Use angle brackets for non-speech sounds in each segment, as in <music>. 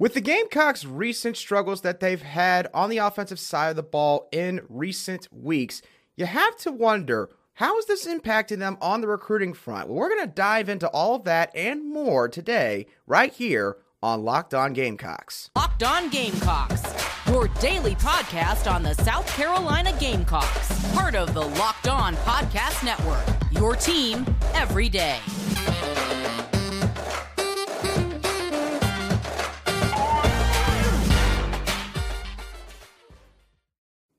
With the Gamecocks' recent struggles that they've had on the offensive side of the ball in recent weeks, you have to wonder how is this impacting them on the recruiting front? Well, we're going to dive into all of that and more today, right here on Locked On Gamecocks. Locked On Gamecocks, your daily podcast on the South Carolina Gamecocks, part of the Locked On Podcast Network, your team every day.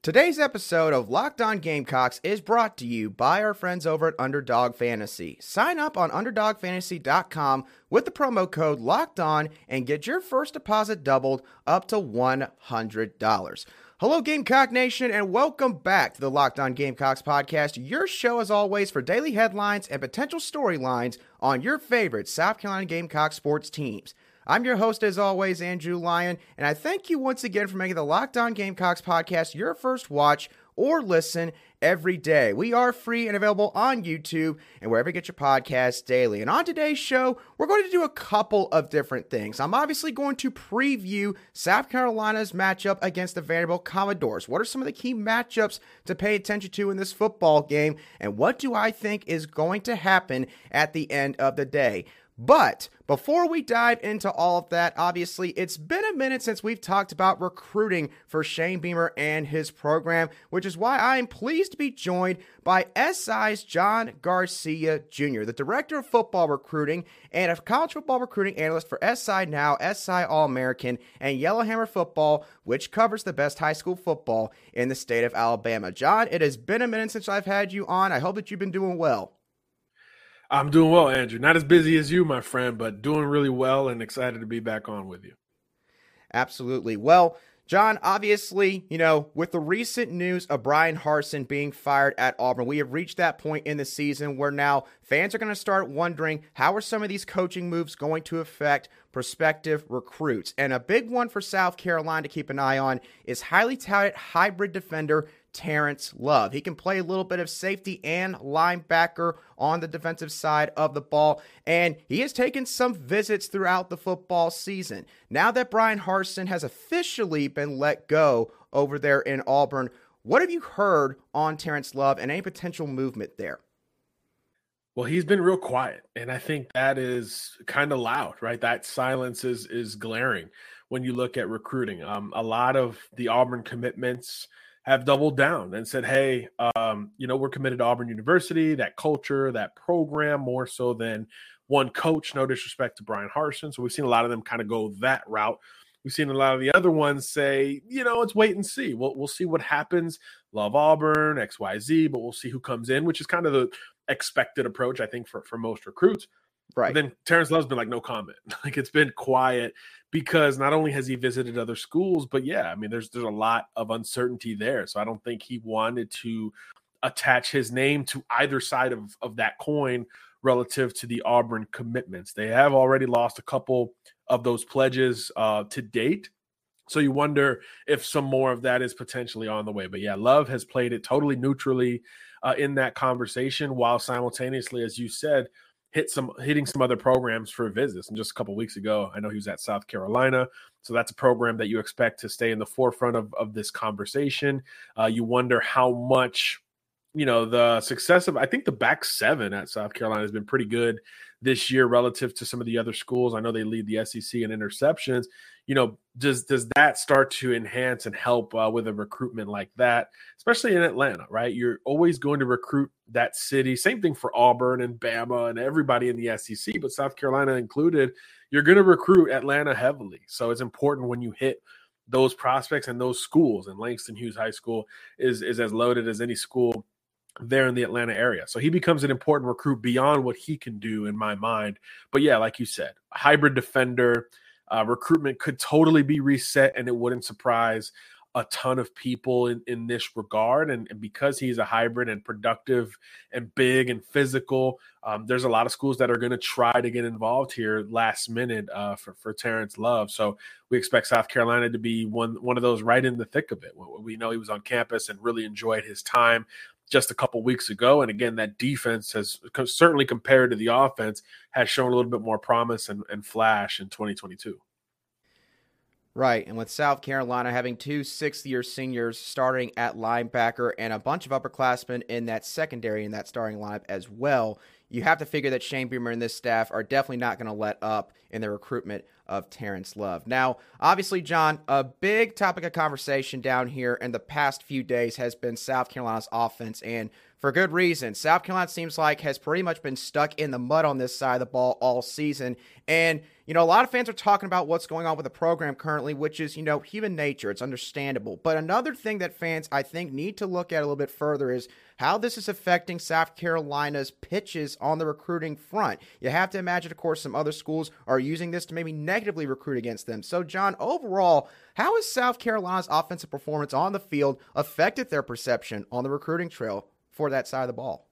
Today's episode of Locked On Gamecocks is brought to you by our friends over at Underdog Fantasy. Sign up on UnderdogFantasy.com with the promo code Locked On and get your first deposit doubled up to $100. Hello, Gamecock Nation, and welcome back to the Locked On Gamecocks podcast, your show as always for daily headlines and potential storylines on your favorite South Carolina Gamecock sports teams. I'm your host, as always, Andrew Lyon, and I thank you once again for making the Locked On Gamecocks podcast your first watch or listen every day. We are free and available on YouTube and wherever you get your podcasts daily. And on today's show, we're going to do a couple of different things. I'm obviously going to preview South Carolina's matchup against the Vanderbilt Commodores. What are some of the key matchups to pay attention to in this football game? And what do I think is going to happen at the end of the day? But before we dive into all of that, obviously, it's been a minute since we've talked about recruiting for Shane Beamer and his program, which is why I am pleased to be joined by SI's John Garcia Jr., the Director of Football Recruiting and a college football recruiting analyst for SI Now, SI All American, and Yellowhammer Football, which covers the best high school football in the state of Alabama. John, it has been a minute since I've had you on. I hope that you've been doing well. I'm doing well, Andrew. Not as busy as you, my friend, but doing really well and excited to be back on with you. Absolutely. Well, John, obviously, you know, with the recent news of Bryan Harsin being fired at Auburn, we have reached that point in the season where now fans are going to start wondering how are some of these coaching moves going to affect prospective recruits. And a big one for South Carolina to keep an eye on is highly touted hybrid defender Terrence Love. He can play a little bit of safety and linebacker on the defensive side of the ball, and he has taken some visits throughout the football season. Now that Bryan Harsin has officially been let go over there in Auburn, what have you heard on Terrence Love and any potential movement there? Well, he's been real quiet, and I think that is kind of loud, right? That silence is is glaring when you look at recruiting. Um, a lot of the Auburn commitments have doubled down and said, hey, um, you know, we're committed to Auburn University, that culture, that program, more so than one coach. No disrespect to Bryan Harsin. So we've seen a lot of them kind of go that route. We've seen a lot of the other ones say, you know, it's wait and see. We'll, we'll see what happens. Love Auburn, XYZ, but we'll see who comes in, which is kind of the expected approach, I think, for, for most recruits. Right. Then Terrence Love's been like, no comment. <laughs> like it's been quiet because not only has he visited other schools, but yeah, I mean, there's there's a lot of uncertainty there. So I don't think he wanted to attach his name to either side of, of that coin relative to the Auburn commitments. They have already lost a couple of those pledges uh, to date. So you wonder if some more of that is potentially on the way. But yeah, Love has played it totally neutrally uh, in that conversation while simultaneously, as you said, hit some hitting some other programs for visits. And just a couple weeks ago, I know he was at South Carolina, so that's a program that you expect to stay in the forefront of of this conversation. Uh, you wonder how much you know the success of I think the back seven at South Carolina has been pretty good this year relative to some of the other schools. I know they lead the SEC in interceptions. You know, does does that start to enhance and help uh, with a recruitment like that, especially in Atlanta? Right, you're always going to recruit that city. Same thing for Auburn and Bama and everybody in the SEC, but South Carolina included. You're going to recruit Atlanta heavily, so it's important when you hit those prospects and those schools. And Langston Hughes High School is is as loaded as any school there in the Atlanta area. So he becomes an important recruit beyond what he can do in my mind. But yeah, like you said, hybrid defender uh, recruitment could totally be reset, and it wouldn't surprise a ton of people in, in this regard. And, and because he's a hybrid and productive and big and physical, um, there's a lot of schools that are going to try to get involved here last minute uh, for, for Terrence Love. So we expect South Carolina to be one, one of those right in the thick of it. We know he was on campus and really enjoyed his time just a couple weeks ago. And again, that defense has certainly compared to the offense has shown a little bit more promise and, and flash in 2022. Right. And with South Carolina having two sixth year seniors starting at linebacker and a bunch of upperclassmen in that secondary in that starting lineup as well, you have to figure that Shane Beamer and this staff are definitely not going to let up in their recruitment of Terrence Love. Now, obviously, John, a big topic of conversation down here in the past few days has been South Carolina's offense, and for good reason. South Carolina seems like has pretty much been stuck in the mud on this side of the ball all season. And, you know, a lot of fans are talking about what's going on with the program currently, which is, you know, human nature. It's understandable. But another thing that fans, I think, need to look at a little bit further is how this is affecting South Carolina's pitches on the recruiting front. You have to imagine, of course, some other schools are using this to maybe negatively recruit against them. So, John, overall, how has South Carolina's offensive performance on the field affected their perception on the recruiting trail for that side of the ball?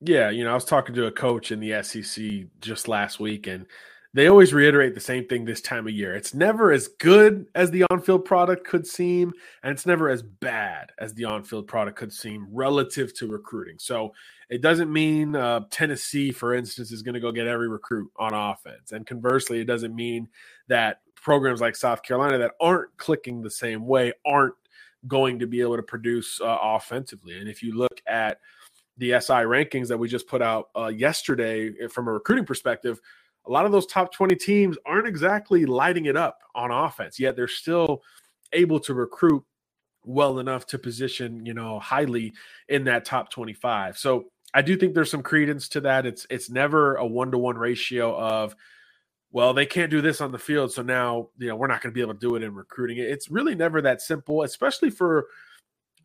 Yeah, you know, I was talking to a coach in the SEC just last week, and they always reiterate the same thing this time of year. It's never as good as the on field product could seem, and it's never as bad as the on field product could seem relative to recruiting. So it doesn't mean uh, Tennessee, for instance, is going to go get every recruit on offense. And conversely, it doesn't mean that programs like South Carolina that aren't clicking the same way aren't going to be able to produce uh, offensively. And if you look at the SI rankings that we just put out uh, yesterday eh, from a recruiting perspective, a lot of those top 20 teams aren't exactly lighting it up on offense, yet they're still able to recruit well enough to position, you know, highly in that top 25. So I do think there's some credence to that. It's it's never a one-to-one ratio of well, they can't do this on the field, so now, you know, we're not going to be able to do it in recruiting. It's really never that simple, especially for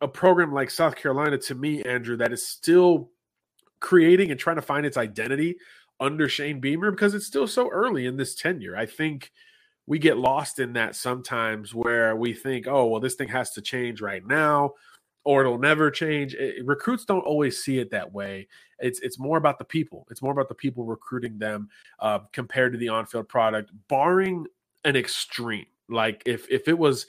a program like South Carolina to me, Andrew, that is still creating and trying to find its identity under Shane Beamer because it's still so early in this tenure. I think we get lost in that sometimes where we think, oh, well, this thing has to change right now or it'll never change. It, recruits don't always see it that way. It's it's more about the people. It's more about the people recruiting them uh, compared to the on-field product, barring an extreme. Like if if it was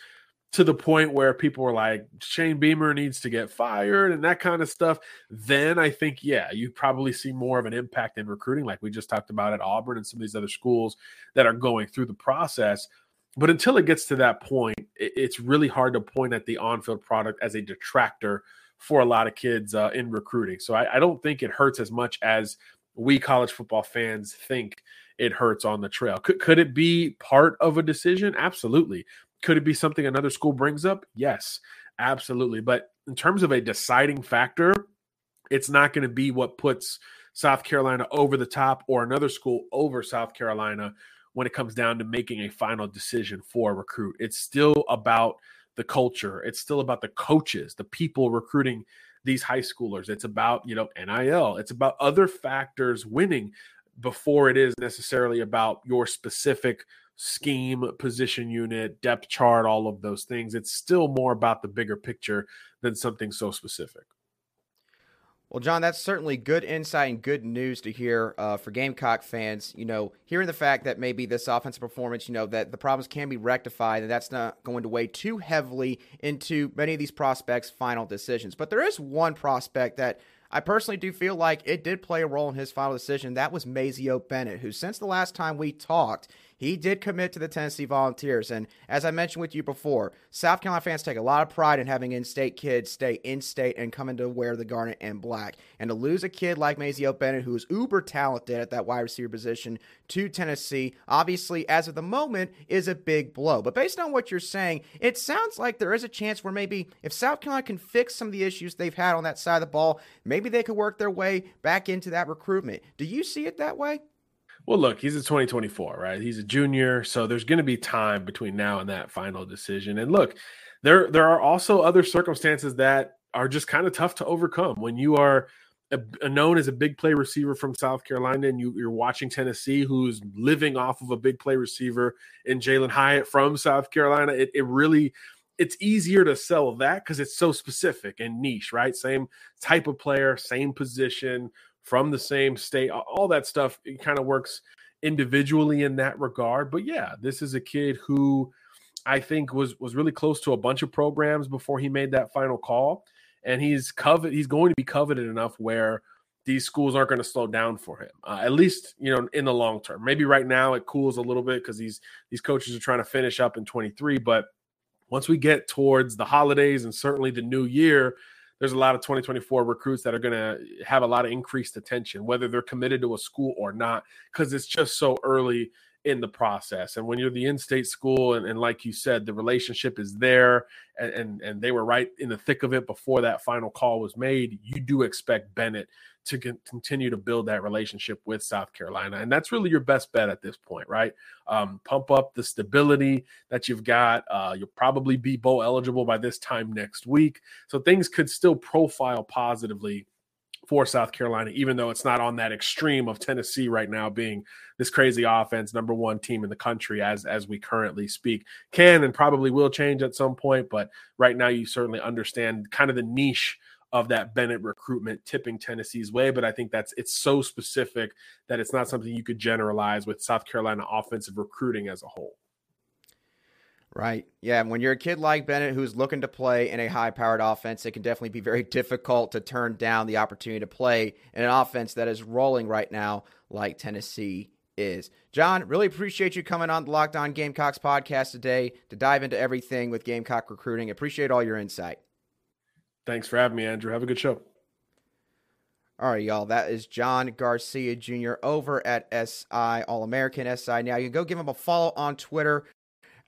to the point where people were like Shane Beamer needs to get fired and that kind of stuff, then I think yeah, you probably see more of an impact in recruiting, like we just talked about at Auburn and some of these other schools that are going through the process. But until it gets to that point, it's really hard to point at the on-field product as a detractor for a lot of kids uh, in recruiting. So I, I don't think it hurts as much as we college football fans think it hurts on the trail. Could, could it be part of a decision? Absolutely. Could it be something another school brings up? Yes, absolutely. But in terms of a deciding factor, it's not going to be what puts South Carolina over the top or another school over South Carolina when it comes down to making a final decision for a recruit. It's still about the culture, it's still about the coaches, the people recruiting these high schoolers. It's about, you know, NIL, it's about other factors winning before it is necessarily about your specific scheme, position unit, depth chart, all of those things. It's still more about the bigger picture than something so specific. Well, John, that's certainly good insight and good news to hear uh, for Gamecock fans. You know, hearing the fact that maybe this offensive performance, you know, that the problems can be rectified, and that's not going to weigh too heavily into many of these prospects' final decisions. But there is one prospect that I personally do feel like it did play a role in his final decision. That was Mazeo Bennett, who since the last time we talked, he did commit to the Tennessee Volunteers. And as I mentioned with you before, South Carolina fans take a lot of pride in having in state kids stay in state and coming to wear the garnet and black. And to lose a kid like Mazeo Bennett, who is uber talented at that wide receiver position, to Tennessee, obviously, as of the moment, is a big blow. But based on what you're saying, it sounds like there is a chance where maybe if South Carolina can fix some of the issues they've had on that side of the ball, maybe they could work their way back into that recruitment. Do you see it that way? Well, look, he's a 2024, right? He's a junior, so there's going to be time between now and that final decision. And look, there there are also other circumstances that are just kind of tough to overcome when you are a, a known as a big play receiver from South Carolina, and you, you're watching Tennessee, who's living off of a big play receiver in Jalin Hyatt from South Carolina. It, it really it's easier to sell that because it's so specific and niche, right? Same type of player, same position, from the same state, all that stuff kind of works individually in that regard. But yeah, this is a kid who I think was was really close to a bunch of programs before he made that final call. And he's covet he's going to be coveted enough where these schools aren't going to slow down for him. Uh, at least you know in the long term. Maybe right now it cools a little bit because these these coaches are trying to finish up in 23. But once we get towards the holidays and certainly the new year, there's a lot of 2024 recruits that are going to have a lot of increased attention, whether they're committed to a school or not, because it's just so early in the process. And when you're the in-state school, and, and like you said, the relationship is there, and, and, and they were right in the thick of it before that final call was made. You do expect Bennett to continue to build that relationship with South Carolina, and that's really your best bet at this point, right? Um, pump up the stability that you've got. Uh, you'll probably be bowl eligible by this time next week, so things could still profile positively for South Carolina, even though it's not on that extreme of Tennessee right now being this crazy offense, number one team in the country as as we currently speak. Can and probably will change at some point, but right now you certainly understand kind of the niche of that Bennett recruitment tipping Tennessee's way. But I think that's it's so specific that it's not something you could generalize with South Carolina offensive recruiting as a whole. Right. Yeah. When you're a kid like Bennett who's looking to play in a high powered offense, it can definitely be very <laughs> difficult to turn down the opportunity to play in an offense that is rolling right now, like Tennessee is. John, really appreciate you coming on the Locked On Gamecocks podcast today to dive into everything with Gamecock recruiting. Appreciate all your insight. Thanks for having me, Andrew. Have a good show. All right, y'all. That is John Garcia Jr. over at SI All American SI. Now you can go give him a follow on Twitter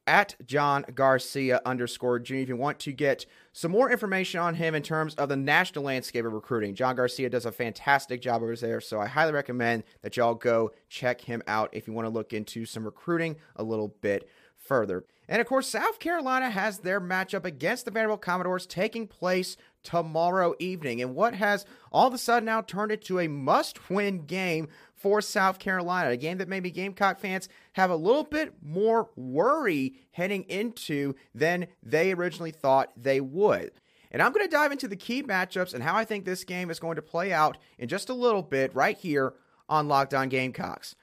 at John Garcia underscore Jr. If you want to get some more information on him in terms of the national landscape of recruiting, John Garcia does a fantastic job over there. So I highly recommend that y'all go check him out if you want to look into some recruiting a little bit further. And of course, South Carolina has their matchup against the Vanderbilt Commodores taking place tomorrow evening. And what has all of a sudden now turned into a must win game for South Carolina, a game that maybe Gamecock fans have a little bit more worry heading into than they originally thought they would. And I'm going to dive into the key matchups and how I think this game is going to play out in just a little bit right here on Locked On Gamecocks.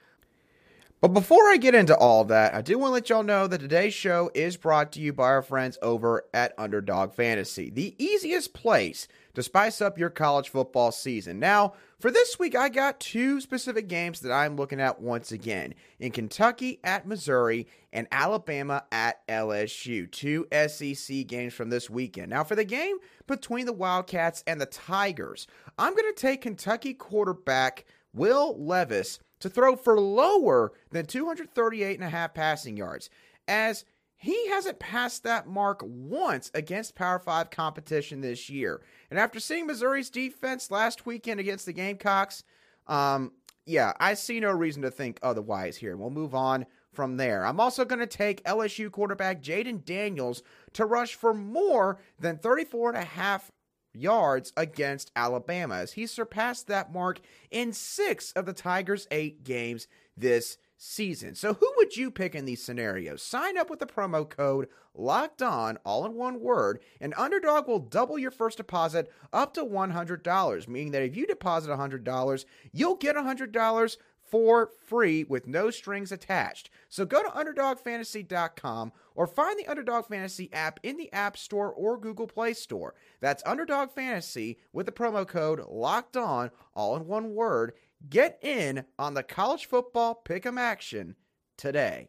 But before I get into all that, I do want to let y'all know that today's show is brought to you by our friends over at Underdog Fantasy, the easiest place to spice up your college football season. Now, for this week, I got two specific games that I'm looking at once again in Kentucky at Missouri and Alabama at LSU. Two SEC games from this weekend. Now, for the game between the Wildcats and the Tigers, I'm going to take Kentucky quarterback Will Levis to throw for lower than 238 and a half passing yards, as he hasn't passed that mark once against Power 5 competition this year. And after seeing Missouri's defense last weekend against the Gamecocks, um, yeah, I see no reason to think otherwise here. We'll move on from there. I'm also going to take LSU quarterback Jayden Daniels to rush for more than 34 and a half yards against Alabama, as he surpassed that mark in six of the Tigers' eight games this season. So, who would you pick in these scenarios? Sign up with the promo code locked on, all in one word, and Underdog will double your first deposit up to $100, meaning that if you deposit $100, you'll get $100 for free with no strings attached. So go to UnderdogFantasy.com or find the Underdog Fantasy app in the App Store or Google Play Store. That's Underdog Fantasy with the promo code LOCKED ON, all in one word. Get in on the college football pick'em action today.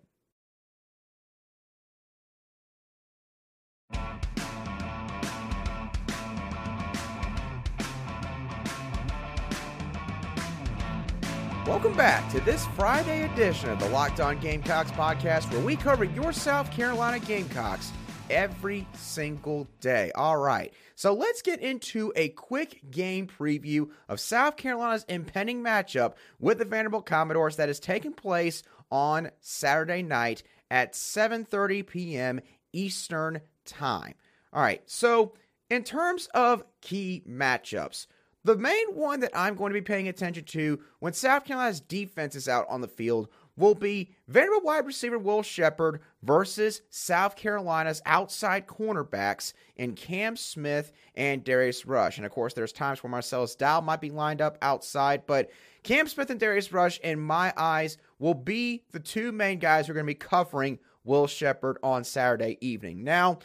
Welcome back to this Friday edition of the Locked On Gamecocks podcast, where we cover your South Carolina Gamecocks every single day. All right, so let's get into a quick game preview of South Carolina's impending matchup with the Vanderbilt Commodores that is taking place on Saturday night at 7:30 p.m. Eastern Time. All right, so in terms of key matchups, the main one that I'm going to be paying attention to when South Carolina's defense is out on the field will be Vanderbilt wide receiver Will Sheppard versus South Carolina's outside cornerbacks in Cam Smith and Darius Rush. And of course, there's times where Marcellas Dial might be lined up outside, but Cam Smith and Darius Rush, in my eyes, will be the two main guys who are going to be covering Will Sheppard on Saturday evening. Now,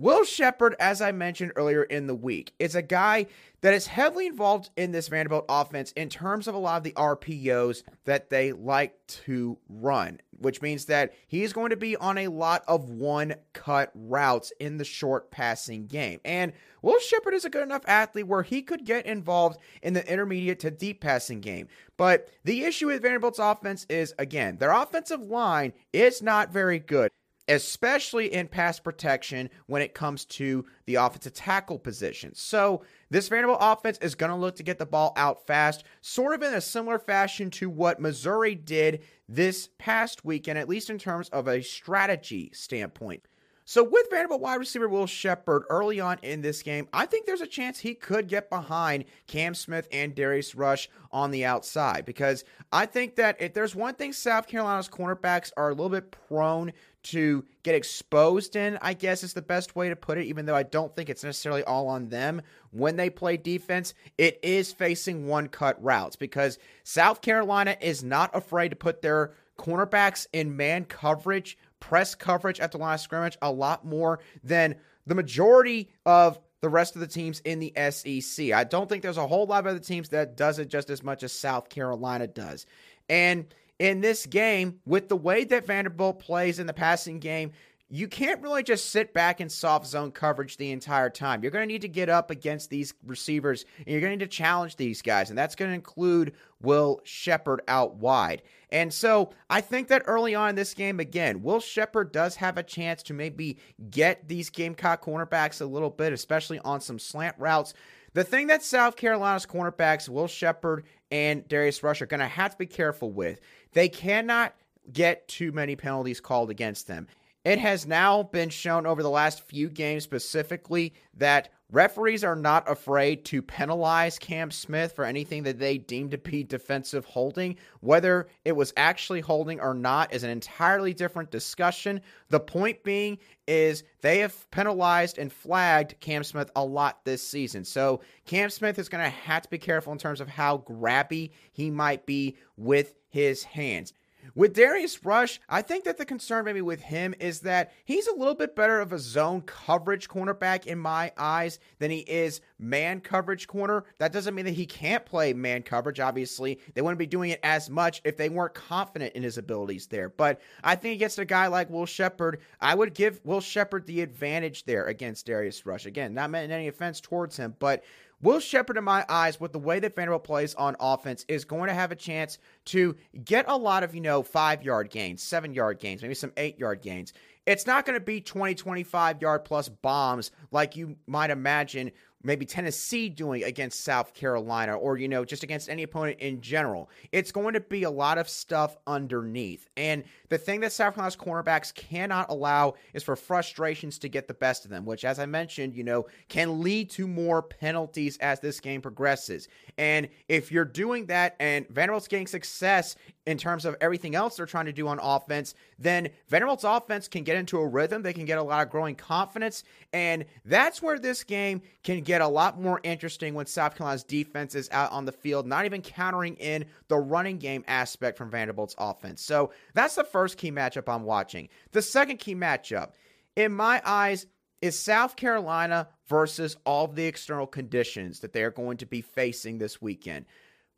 Will Sheppard, as I mentioned earlier in the week, is a guy that is heavily involved in this Vanderbilt offense in terms of a lot of the RPOs that they like to run, which means that he's going to be on a lot of one cut routes in the short passing game. And Will Sheppard is a good enough athlete where he could get involved in the intermediate to deep passing game. But the issue with Vanderbilt's offense is, again, their offensive line is not very good especially in pass protection when it comes to the offensive tackle position. So, this Vanderbilt offense is going to look to get the ball out fast, sort of in a similar fashion to what Missouri did this past weekend, at least in terms of a strategy standpoint. So, with Vanderbilt wide receiver Will Sheppard early on in this game, I think there's a chance he could get behind Cam Smith and Darius Rush on the outside because I think that if there's one thing South Carolina's cornerbacks are a little bit prone to get exposed in, I guess is the best way to put it, even though I don't think it's necessarily all on them when they play defense. It is facing one cut routes because South Carolina is not afraid to put their cornerbacks in man coverage, press coverage at the line of scrimmage a lot more than the majority of the rest of the teams in the SEC. I don't think there's a whole lot of other teams that does it just as much as South Carolina does. And in this game, with the way that Vanderbilt plays in the passing game, you can't really just sit back in soft zone coverage the entire time. You're going to need to get up against these receivers and you're going to need to challenge these guys. And that's going to include Will Sheppard out wide. And so I think that early on in this game, again, Will Sheppard does have a chance to maybe get these Gamecock cornerbacks a little bit, especially on some slant routes. The thing that South Carolina's cornerbacks, Will Sheppard and Darius Rush, are going to have to be careful with they cannot get too many penalties called against them. It has now been shown over the last few games specifically that referees are not afraid to penalize Cam Smith for anything that they deem to be defensive holding. Whether it was actually holding or not is an entirely different discussion. The point being is they have penalized and flagged Cam Smith a lot this season. So Cam Smith is going to have to be careful in terms of how grabby he might be with his hands. With Darius Rush, I think that the concern maybe with him is that he's a little bit better of a zone coverage cornerback in my eyes than he is man coverage corner. That doesn't mean that he can't play man coverage. Obviously, they wouldn't be doing it as much if they weren't confident in his abilities there. But I think against a guy like Will Sheppard, I would give Will Sheppard the advantage there against Darius Rush. Again, not meant any offense towards him, but Will Sheppard, in my eyes, with the way that Vanderbilt plays on offense, is going to have a chance to get a lot of, you know, five yard gains, seven yard gains, maybe some eight yard gains. It's not going to be 20, 25 yard plus bombs like you might imagine maybe Tennessee doing against South Carolina or, you know, just against any opponent in general. It's going to be a lot of stuff underneath. And the thing that South Carolina's cornerbacks cannot allow is for frustrations to get the best of them, which, as I mentioned, you know, can lead to more penalties as this game progresses. And if you're doing that and Vanderbilt's getting success in terms of everything else they're trying to do on offense, then Vanderbilt's offense can get into a rhythm. They can get a lot of growing confidence. And that's where this game can get a lot more interesting when South Carolina's defense is out on the field, not even countering in the running game aspect from Vanderbilt's offense. So that's the first key matchup I'm watching. The second key matchup, in my eyes, is South Carolina versus all the external conditions that they are going to be facing this weekend.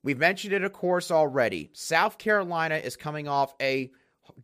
We've mentioned it, of course, already. South Carolina is coming off a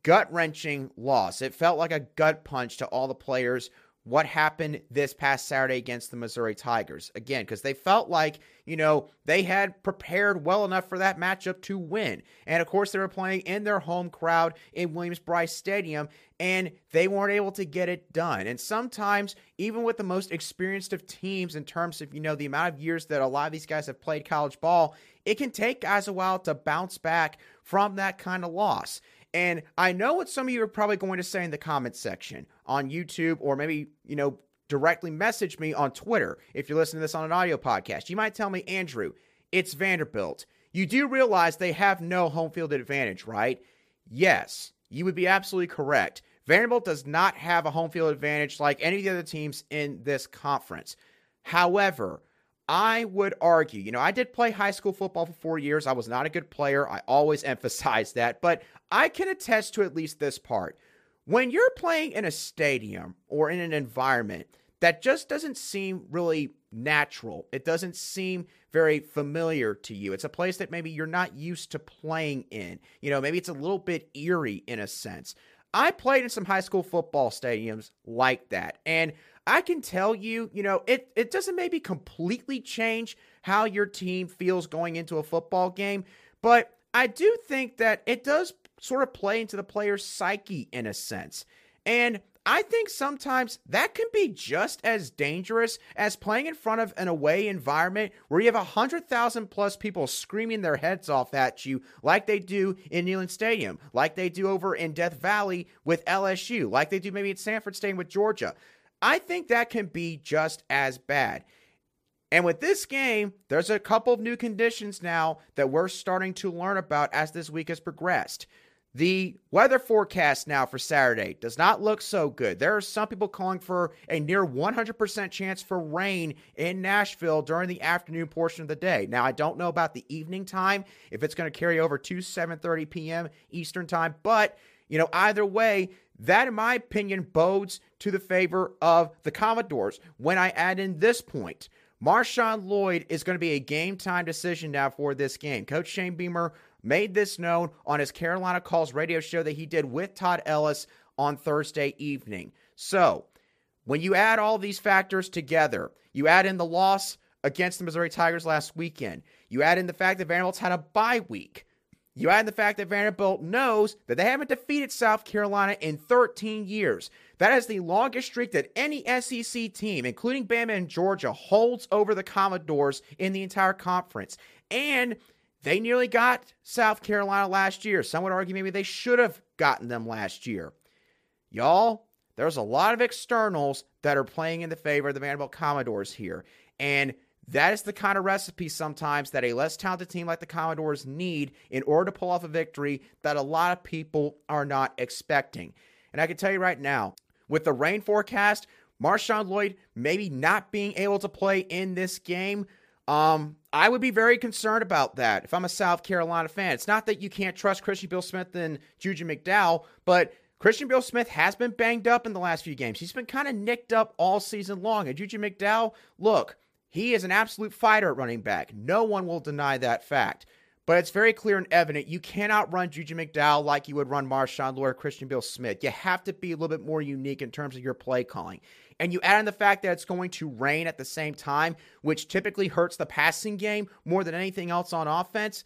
gut wrenching loss. It felt like a gut punch to all the players what happened this past Saturday against the Missouri Tigers. Again, because they felt like, you know, they had prepared well enough for that matchup to win. And of course, they were playing in their home crowd in Williams-Brice Stadium, and they weren't able to get it done. And sometimes, even with the most experienced of teams, in terms of, you know, the amount of years that a lot of these guys have played college ball, it can take guys a while to bounce back from that kind of loss. And I know what some of you are probably going to say in the comments section on YouTube or maybe, you know, directly message me on Twitter if you're listening to this on an audio podcast. You might tell me, Andrew, it's Vanderbilt. You do realize they have no home field advantage, right? Yes, you would be absolutely correct. Vanderbilt does not have a home field advantage like any of the other teams in this conference. However, I would argue, you know, I did play high school football for four years. I was not a good player. I always <laughs> emphasize that, but I can attest to at least this part. When you're playing in a stadium or in an environment that just doesn't seem really natural. It doesn't seem very familiar to you. It's a place that maybe you're not used to playing in. You know, maybe it's a little bit eerie in a sense. I played in some high school football stadiums like that. And I can tell you, you know, it, it doesn't maybe completely change how your team feels going into a football game, but I do think that it does sort of play into the player's psyche in a sense. And I think sometimes that can be just as dangerous as playing in front of an away environment where you have 100,000 plus people screaming their heads off at you, like they do in Neyland Stadium, like they do over in Death Valley with LSU, like they do maybe at Sanford Stadium with Georgia. I think that can be just as bad. And with this game, there's a couple of new conditions now that we're starting to learn about as this week has progressed. The weather forecast now for Saturday does not look so good. There are some people calling for a near 100% chance for rain in Nashville during the afternoon portion of the day. Now, I don't know about the evening time if it's going to carry over to 7:30 p.m. Eastern time, but you know, either way, that in my opinion bodes to the favor of the Commodores when I add in this point. Marshawn Lloyd is going to be a game time decision now for this game. Coach Shane Beamer made this known on his Carolina Calls radio show that he did with Todd Ellis on Thursday evening. So, when you add all these factors together, you add in the loss against the Missouri Tigers last weekend, you add in the fact that Vanderbilt's had a bye week, you add in the fact that Vanderbilt knows that they haven't defeated South Carolina in 13 years. That is the longest streak that any SEC team, including Bama and Georgia, holds over the Commodores in the entire conference. And they nearly got South Carolina last year. Some would argue maybe they should have gotten them last year. Y'all, there's a lot of externals that are playing in the favor of the Vanderbilt Commodores here. And that is the kind of recipe sometimes that a less talented team like the Commodores need in order to pull off a victory that a lot of people are not expecting. And I can tell you right now, with the rain forecast, Marshawn Lloyd maybe not being able to play in this game um, I would be very concerned about that if I'm a South Carolina fan. It's not that you can't trust Christian Beal-Smith and Juju McDowell, but Christian Beal-Smith has been banged up in the last few games. He's been kind of nicked up all season long. And Juju McDowell, look, he is an absolute fighter at running back. No one will deny that fact. But it's very clear and evident you cannot run Juju McDowell like you would run Marshawn or Christian Beal-Smith. You have to be a little bit more unique in terms of your play calling and you add in the fact that it's going to rain at the same time, which typically hurts the passing game more than anything else on offense,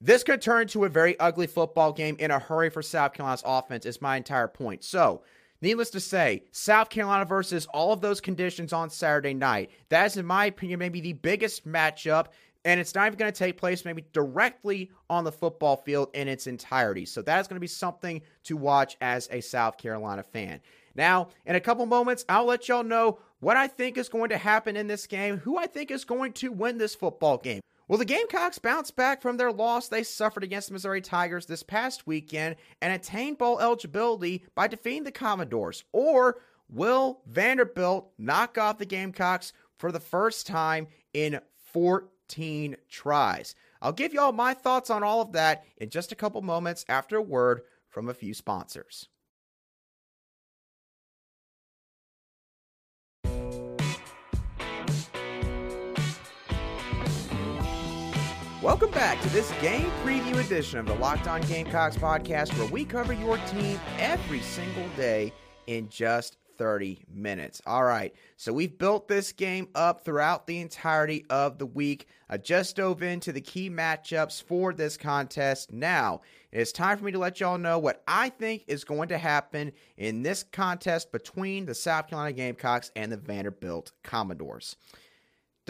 this could turn into a very ugly football game in a hurry for South Carolina's offense, is my entire point. So, needless to say, South Carolina versus all of those conditions on Saturday night, that is, in my opinion, maybe the biggest matchup and it's not even going to take place maybe directly on the football field in its entirety. So that is going to be something to watch as a South Carolina fan. Now, in a couple moments, I'll let y'all know what I think is going to happen in this game, who I think is going to win this football game. Will the Gamecocks bounce back from their loss they suffered against the Missouri Tigers this past weekend and attain bowl eligibility by defeating the Commodores? Or will Vanderbilt knock off the Gamecocks for the first time in 14 tries? I'll give y'all my thoughts on all of that in just a couple moments after a word from a few sponsors. Welcome back to this game preview edition of the Locked On Gamecocks podcast, where we cover your team every single day in just 30 minutes. All right, so we've built this game up throughout the entirety of the week. I just dove into the key matchups for this contest. Now, it is time for me to let y'all know what I think is going to happen in this contest between the South Carolina Gamecocks and the Vanderbilt Commodores.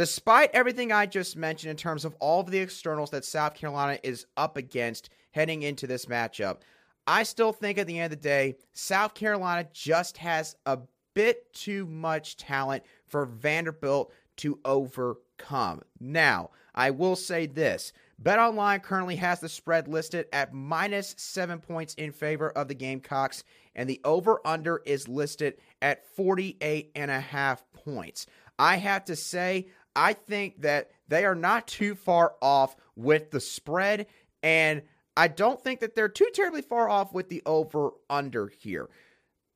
Despite everything I just mentioned in terms of all of the externals that South Carolina is up against heading into this matchup, I still think at the end of the day, South Carolina just has a bit too much talent for Vanderbilt to overcome. Now, I will say this BetOnline currently has the spread listed at minus seven points in favor of the Gamecocks, and the over under is listed at 48 and a half points. I have to say, I think that they are not too far off with the spread, and I don't think that they're too terribly far off with the over under here.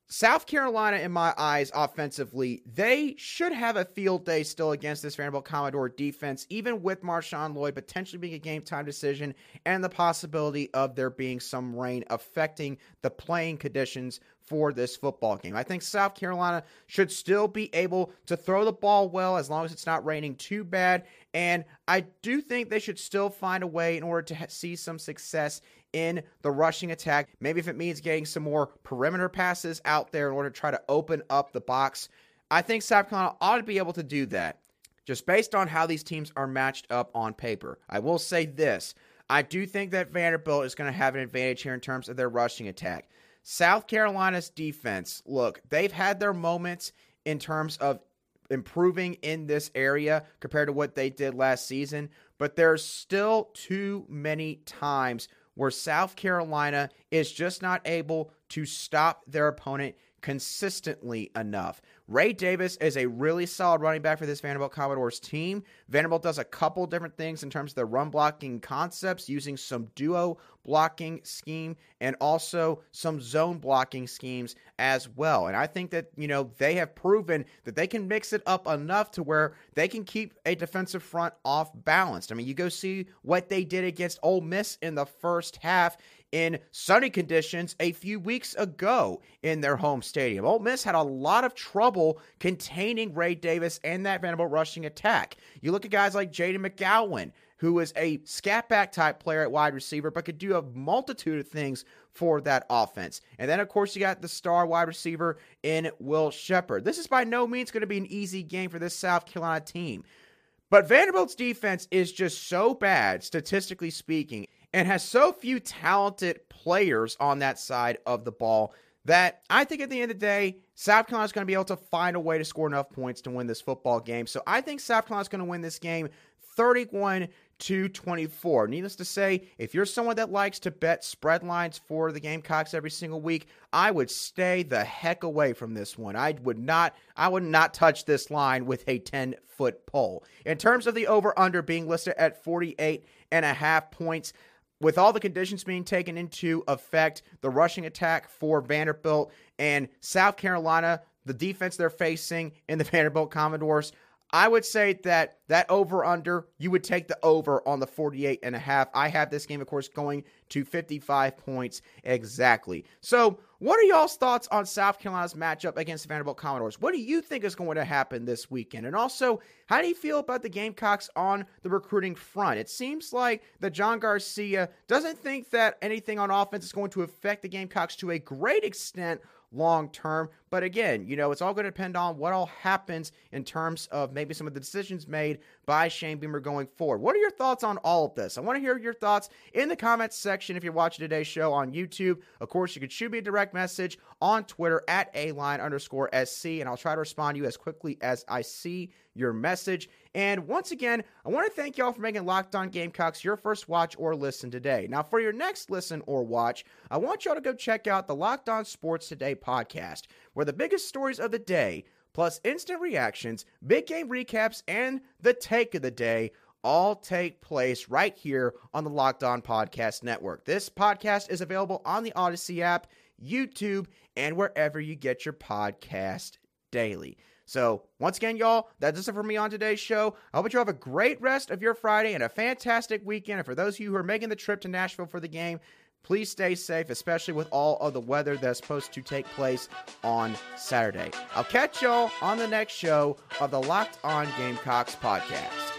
South Carolina, in my eyes, offensively, they should have a field day still against this Vanderbilt Commodore defense, even with Marshawn Lloyd potentially being a game time decision and the possibility of there being some rain affecting the playing conditions for this football game. I think South Carolina should still be able to throw the ball well as long as it's not raining too bad. And I do think they should still find a way in order to see some success in the rushing attack. Maybe if it means getting some more perimeter passes out there in order to try to open up the box. I think South Carolina ought to be able to do that just based on how these teams are matched up on paper. I will say this I do think that Vanderbilt is going to have an advantage here in terms of their rushing attack. South Carolina's defense, look, they've had their moments in terms of improving in this area compared to what they did last season, but there's still too many times where South Carolina is just not able to stop their opponent consistently enough. Ray Davis is a really solid running back for this Vanderbilt Commodores team. Vanderbilt does a couple different things in terms of their run blocking concepts, using some duo blocking scheme and also some zone blocking schemes as well. And I think that, you know, they have proven that they can mix it up enough to where they can keep a defensive front off balanced. I mean, you go see what they did against Ole Miss in the first half in sunny conditions a few weeks ago in their home stadium. Ole Miss had a lot of trouble containing Ray Davis and that Vanderbilt rushing attack. You look at guys like Jayden McGowan, who is a scat back type player at wide receiver, but could do a multitude of things for that offense. And then, of course, you got the star wide receiver in Will Sheppard. This is by no means going to be an easy game for this South Carolina team. But Vanderbilt's defense is just so bad, statistically speaking and has so few talented players on that side of the ball that I think at the end of the day, South Carolina is going to be able to find a way to score enough points to win this football game. So I think South Carolina is going to win this game 31 to 24. Needless to say, if you're someone that likes to bet spread lines for the Gamecocks every single week, I would stay the heck away from this one. I would not I would not touch this line with a 10 foot pole. In terms of the over under being listed at 48 and a half points, with all the conditions being taken into effect, the rushing attack for Vanderbilt and South Carolina, the defense they're facing in the <laughs> Vanderbilt Commodores, I would say that that over under, you would take the over on the 48 and a half. I have this game, of course, going to 55 points exactly. So, what are y'all's thoughts on South Carolina's matchup against the Vanderbilt Commodores? What do you think is going to happen this weekend? And also, how do you feel about the Gamecocks on the recruiting front? It seems like that John Garcia doesn't think that anything on offense is going to affect the Gamecocks to a great extent long term. But again, you know, it's all going to depend on what all happens in terms of maybe some of the decisions made by Shane Beamer going forward. What are your thoughts on all of this? I want to hear your thoughts in the comments section if you're watching today's show on YouTube. Of course, you can shoot me a direct message on Twitter at A line underscore SC, and I'll try to respond to you as quickly as I see your message. And once again, I want to thank y'all for making Locked On Gamecocks your first watch or listen today. Now, for your next listen or watch, I want y'all to go check out the Locked On Sports Today podcast, where the biggest stories of the day, plus instant reactions, big game recaps, and the take of the day all take place right here on the Locked On Podcast Network. This podcast is available on the Audacy app, YouTube, and wherever you get your podcast daily. So, once again, y'all, that does it for me on today's show. I hope you have a great rest of your Friday and a fantastic weekend. And for those of you who are making the trip to Nashville for the game, please stay safe, especially with all of the weather that's supposed to take place on Saturday. I'll catch y'all on the next show of the Locked On Gamecocks podcast.